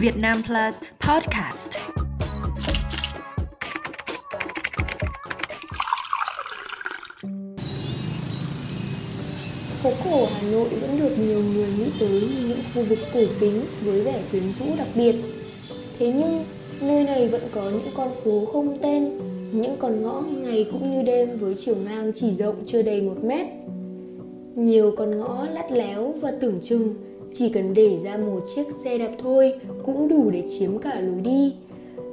Việt Nam Plus Podcast. Phố cổ Hà Nội vẫn được nhiều người nghĩ tới như những khu vực cổ kính với vẻ quyến rũ đặc biệt. Thế nhưng, nơi này vẫn có những con phố không tên, những con ngõ ngày cũng như đêm với chiều ngang chỉ rộng chưa đầy một mét. Nhiều con ngõ lắt léo và tưởng chừng chỉ cần để ra một chiếc xe đạp thôi cũng đủ để chiếm cả lối đi.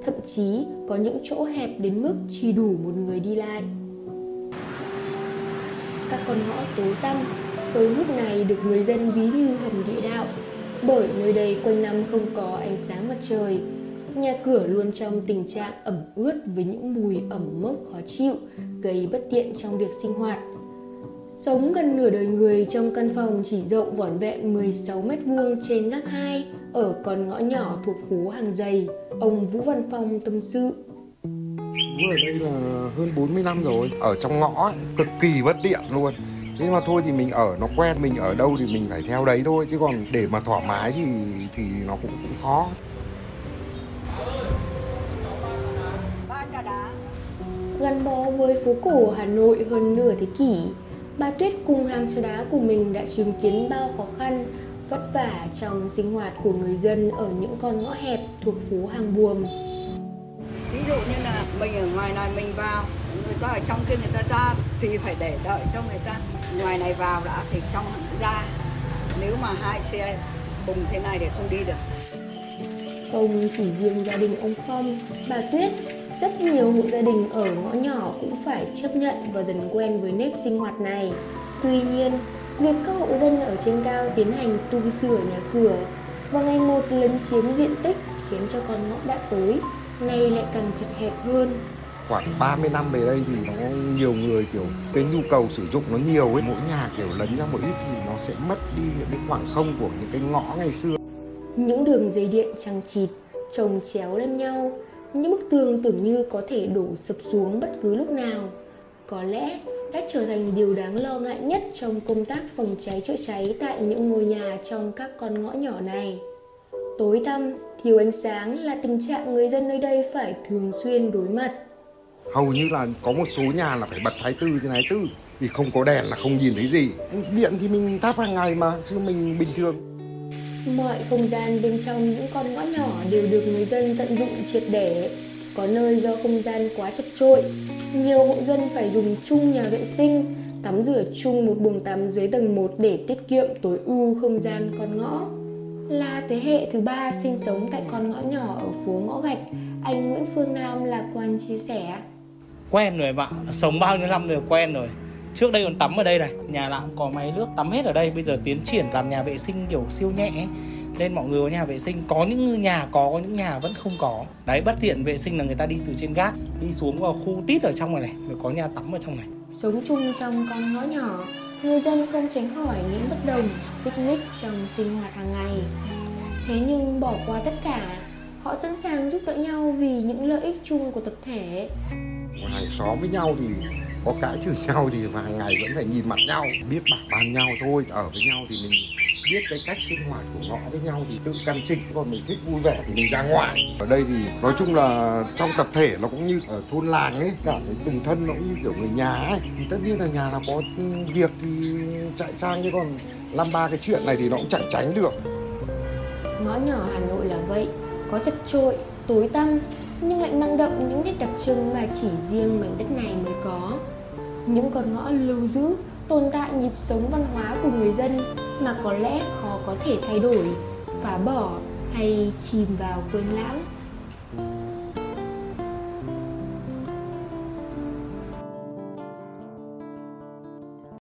Thậm chí có những chỗ hẹp đến mức chỉ đủ một người đi lại. Các con ngõ tối tăm, sâu lúc này được người dân ví như hầm địa đạo bởi nơi đây quanh năm không có ánh sáng mặt trời nhà cửa luôn trong tình trạng ẩm ướt với những mùi ẩm mốc khó chịu gây bất tiện trong việc sinh hoạt Sống gần nửa đời người trong căn phòng chỉ rộng vỏn vẹn 16 mét vuông trên gác 2 ở con ngõ nhỏ thuộc phố Hàng Dày, ông Vũ Văn Phong tâm sự. Bố ở đây là hơn 40 năm rồi, ở trong ngõ ấy, cực kỳ bất tiện luôn. Thế mà thôi thì mình ở nó quen, mình ở đâu thì mình phải theo đấy thôi chứ còn để mà thoải mái thì thì nó cũng, cũng khó. Gắn bó với phố cổ Hà Nội hơn nửa thế kỷ, bà Tuyết cùng hàng trà đá của mình đã chứng kiến bao khó khăn, vất vả trong sinh hoạt của người dân ở những con ngõ hẹp thuộc phố Hàng Buồm. ví dụ như là mình ở ngoài này mình vào người ta ở trong kia người ta ra thì phải để đợi cho người ta ngoài này vào đã thì trong ra nếu mà hai xe cùng thế này thì không đi được Không chỉ riêng gia đình ông Phong, bà Tuyết, rất nhiều hộ gia đình ở ngõ nhỏ cũng phải chấp nhận và dần quen với nếp sinh hoạt này. Tuy nhiên, việc các hộ dân ở trên cao tiến hành tu sửa nhà cửa và ngày một lấn chiếm diện tích khiến cho con ngõ đã tối, nay lại càng chật hẹp hơn. Khoảng 30 năm về đây thì nó nhiều người kiểu cái nhu cầu sử dụng nó nhiều ấy, mỗi nhà kiểu lấn ra một ít thì nó sẽ mất đi những cái khoảng không của những cái ngõ ngày xưa. Những đường dây điện chằng chịt, chồng chéo lên nhau, những bức tường tưởng như có thể đổ sập xuống bất cứ lúc nào. Có lẽ đã trở thành điều đáng lo ngại nhất trong công tác phòng cháy chữa cháy tại những ngôi nhà trong các con ngõ nhỏ này. Tối tăm, thiếu ánh sáng là tình trạng người dân nơi đây phải thường xuyên đối mặt. Hầu như là có một số nhà là phải bật 24 trên 24 vì không có đèn là không nhìn thấy gì. Điện thì mình thắp hàng ngày mà chứ mình bình thường. Mọi không gian bên trong những con ngõ nhỏ đều được người dân tận dụng triệt để. Có nơi do không gian quá chật trội, nhiều hộ dân phải dùng chung nhà vệ sinh, tắm rửa chung một buồng tắm dưới tầng 1 để tiết kiệm tối ưu không gian con ngõ. Là thế hệ thứ ba sinh sống tại con ngõ nhỏ ở phố Ngõ Gạch, anh Nguyễn Phương Nam lạc quan chia sẻ. quen rồi bạn sống bao nhiêu năm rồi quen rồi trước đây còn tắm ở đây này nhà nào cũng có máy nước tắm hết ở đây bây giờ tiến triển làm nhà vệ sinh kiểu siêu nhẹ ấy. nên mọi người có nhà vệ sinh có những nhà có có những nhà vẫn không có đấy bất tiện vệ sinh là người ta đi từ trên gác đi xuống vào khu tít ở trong này này rồi có nhà tắm ở trong này Sống chung trong con ngõ nhỏ, người dân không tránh khỏi những bất đồng, xích mích trong sinh hoạt hàng ngày. Thế nhưng bỏ qua tất cả, họ sẵn sàng giúp đỡ nhau vì những lợi ích chung của tập thể. hàng xóm với nhau thì có cãi chửi nhau thì hàng ngày vẫn phải nhìn mặt nhau. Biết bảo bàn nhau thôi ở với nhau thì mình biết cái cách sinh hoạt của ngõ với nhau thì tự căn chỉnh. Còn mình thích vui vẻ thì mình ra ngoài. Ở đây thì nói chung là trong tập thể nó cũng như ở thôn làng ấy cảm thấy từng thân nó cũng như kiểu người nhà ấy. Thì tất nhiên là nhà là có việc thì chạy sang chứ còn làm ba cái chuyện này thì nó cũng chẳng tránh được. Ngõ nhỏ Hà Nội là vậy, có chật trội, tối tăm, nhưng lại mang đậm những nét đặc trưng mà chỉ riêng mảnh đất này mới có. Những con ngõ lưu giữ, tồn tại nhịp sống văn hóa của người dân mà có lẽ khó có thể thay đổi, phá bỏ hay chìm vào quên lãng.